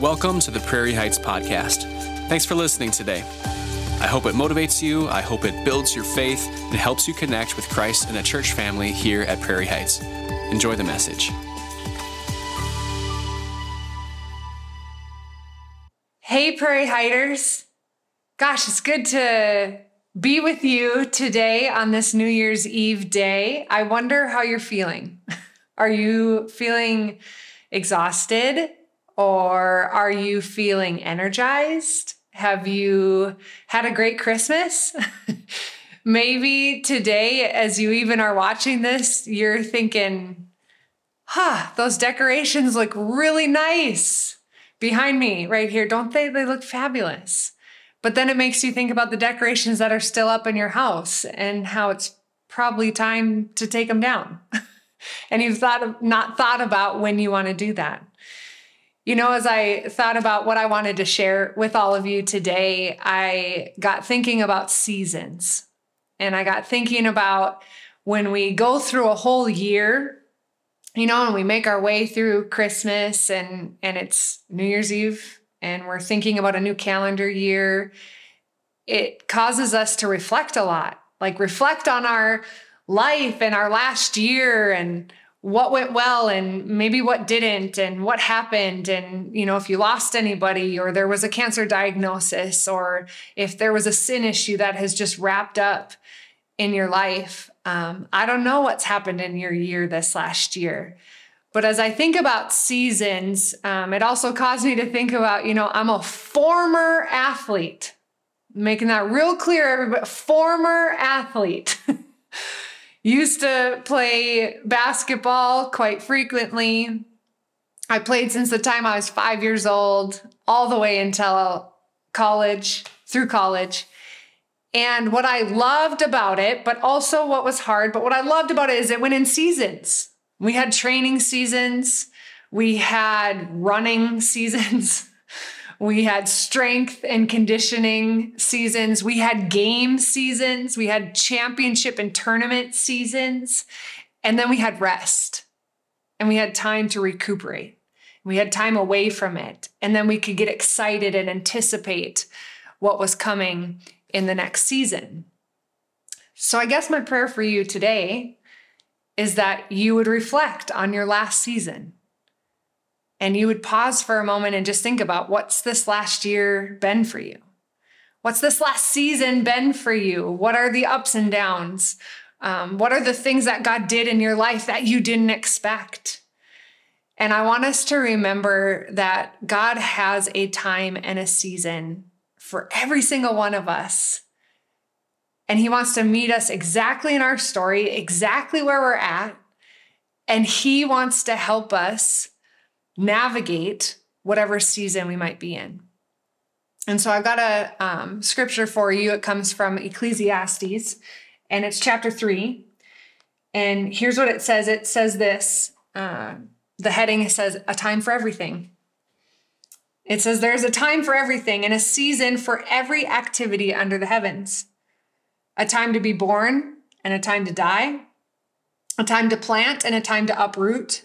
Welcome to the Prairie Heights Podcast. Thanks for listening today. I hope it motivates you, I hope it builds your faith, and helps you connect with Christ and a church family here at Prairie Heights. Enjoy the message. Hey, Prairie Hiders. Gosh, it's good to be with you today on this New Year's Eve day. I wonder how you're feeling. Are you feeling exhausted or are you feeling energized? Have you had a great Christmas? Maybe today, as you even are watching this, you're thinking, huh, those decorations look really nice behind me right here. Don't they? They look fabulous. But then it makes you think about the decorations that are still up in your house and how it's probably time to take them down. and you've thought of, not thought about when you want to do that. You know, as I thought about what I wanted to share with all of you today, I got thinking about seasons. And I got thinking about when we go through a whole year, you know, and we make our way through Christmas and and it's New Year's Eve and we're thinking about a new calendar year, it causes us to reflect a lot. Like reflect on our life and our last year and what went well and maybe what didn't and what happened. And you know if you lost anybody or there was a cancer diagnosis or if there was a sin issue that has just wrapped up in your life um, i don't know what's happened in your year this last year. But as I think about seasons, um, it also caused me to think about, you know, I'm a former athlete, making that real clear, everybody, former athlete. Used to play basketball quite frequently. I played since the time I was five years old, all the way until college, through college. And what I loved about it, but also what was hard, but what I loved about it is it went in seasons. We had training seasons, we had running seasons, we had strength and conditioning seasons, we had game seasons, we had championship and tournament seasons, and then we had rest. And we had time to recuperate. We had time away from it, and then we could get excited and anticipate what was coming in the next season. So, I guess my prayer for you today is that you would reflect on your last season and you would pause for a moment and just think about what's this last year been for you? What's this last season been for you? What are the ups and downs? Um, what are the things that God did in your life that you didn't expect? And I want us to remember that God has a time and a season for every single one of us. And he wants to meet us exactly in our story, exactly where we're at. And he wants to help us navigate whatever season we might be in. And so I've got a um, scripture for you. It comes from Ecclesiastes, and it's chapter three. And here's what it says it says this uh, the heading says, A time for everything. It says, There's a time for everything and a season for every activity under the heavens a time to be born and a time to die, a time to plant and a time to uproot,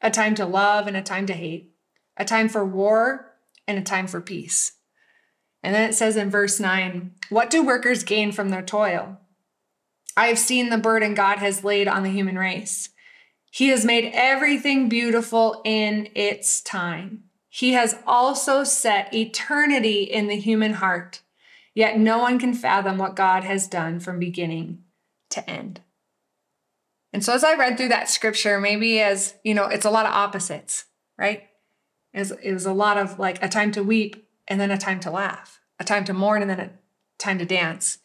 a time to love and a time to hate, a time for war and a time for peace. And then it says in verse 9, What do workers gain from their toil? I have seen the burden God has laid on the human race. He has made everything beautiful in its time. He has also set eternity in the human heart. Yet no one can fathom what God has done from beginning to end. And so as I read through that scripture, maybe as, you know, it's a lot of opposites, right? It was, a lot of like a time to weep and then a time to laugh, a time to mourn and then a time to dance.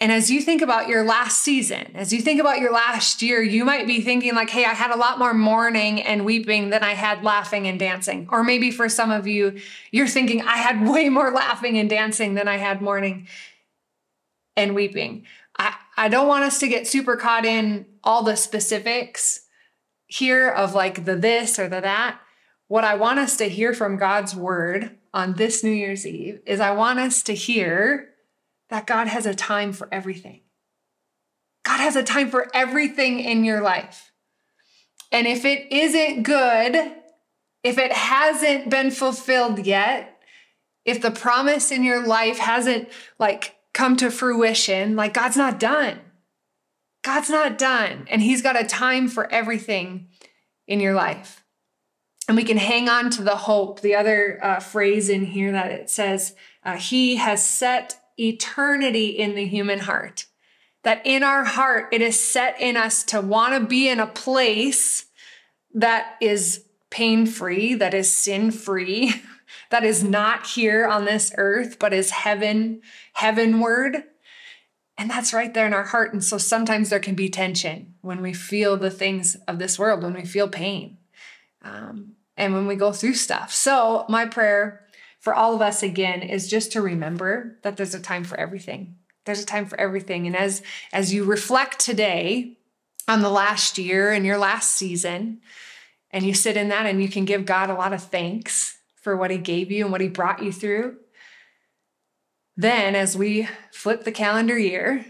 And as you think about your last season, as you think about your last year, you might be thinking, like, hey, I had a lot more mourning and weeping than I had laughing and dancing. Or maybe for some of you, you're thinking, I had way more laughing and dancing than I had mourning and weeping. I, don't want us to get super caught in all the specifics here of like the this or the that. What I want us to hear from God's word on this New Year's Eve is I want us to hear that God has a time for everything. God has a time for everything in your life. And if it isn't good, if it hasn't been fulfilled yet, if the promise in your life hasn't like come to fruition, like God's not done. God's not done. And He's got a time for everything in your life. And we can hang on to the hope. The other uh, phrase in here that it says, uh, He has set eternity in the human heart. That in our heart, it is set in us to want to be in a place that is pain free, that is sin free, that is not here on this earth, but is heaven, heavenward. And that's right there in our heart. And so sometimes there can be tension when we feel the things of this world, when we feel pain, um, and when we go through stuff. So, my prayer for all of us again is just to remember that there's a time for everything. There's a time for everything. And as as you reflect today on the last year and your last season, and you sit in that and you can give God a lot of thanks for what he gave you and what he brought you through. Then as we flip the calendar year,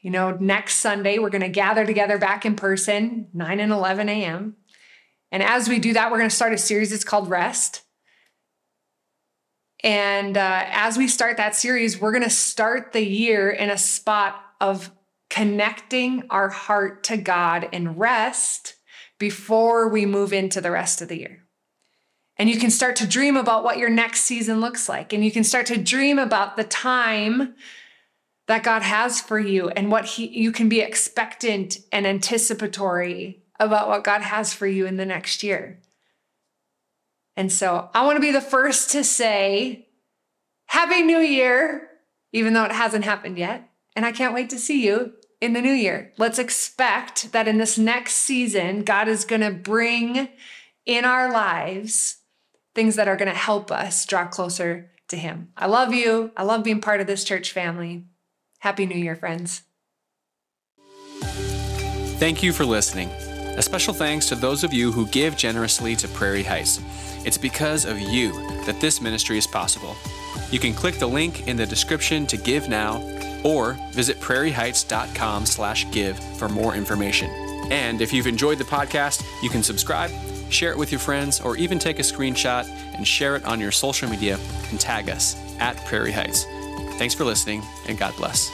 you know, next Sunday, we're going to gather together back in person, 9 and 11 a.m. And as we do that, we're going to start a series. It's called Rest. And uh, as we start that series, we're going to start the year in a spot of connecting our heart to God in rest before we move into the rest of the year. And you can start to dream about what your next season looks like. And you can start to dream about the time that God has for you and what he you can be expectant and anticipatory about what God has for you in the next year. And so I want to be the first to say, Happy New Year, even though it hasn't happened yet. And I can't wait to see you in the new year. Let's expect that in this next season, God is going to bring in our lives things that are going to help us draw closer to Him. I love you. I love being part of this church family. Happy New Year, friends. Thank you for listening. A special thanks to those of you who give generously to Prairie Heights. It's because of you that this ministry is possible. You can click the link in the description to give now or visit prairieheights.com/give for more information. And if you've enjoyed the podcast, you can subscribe, share it with your friends, or even take a screenshot and share it on your social media and tag us at Prairie Heights. Thanks for listening, and God bless.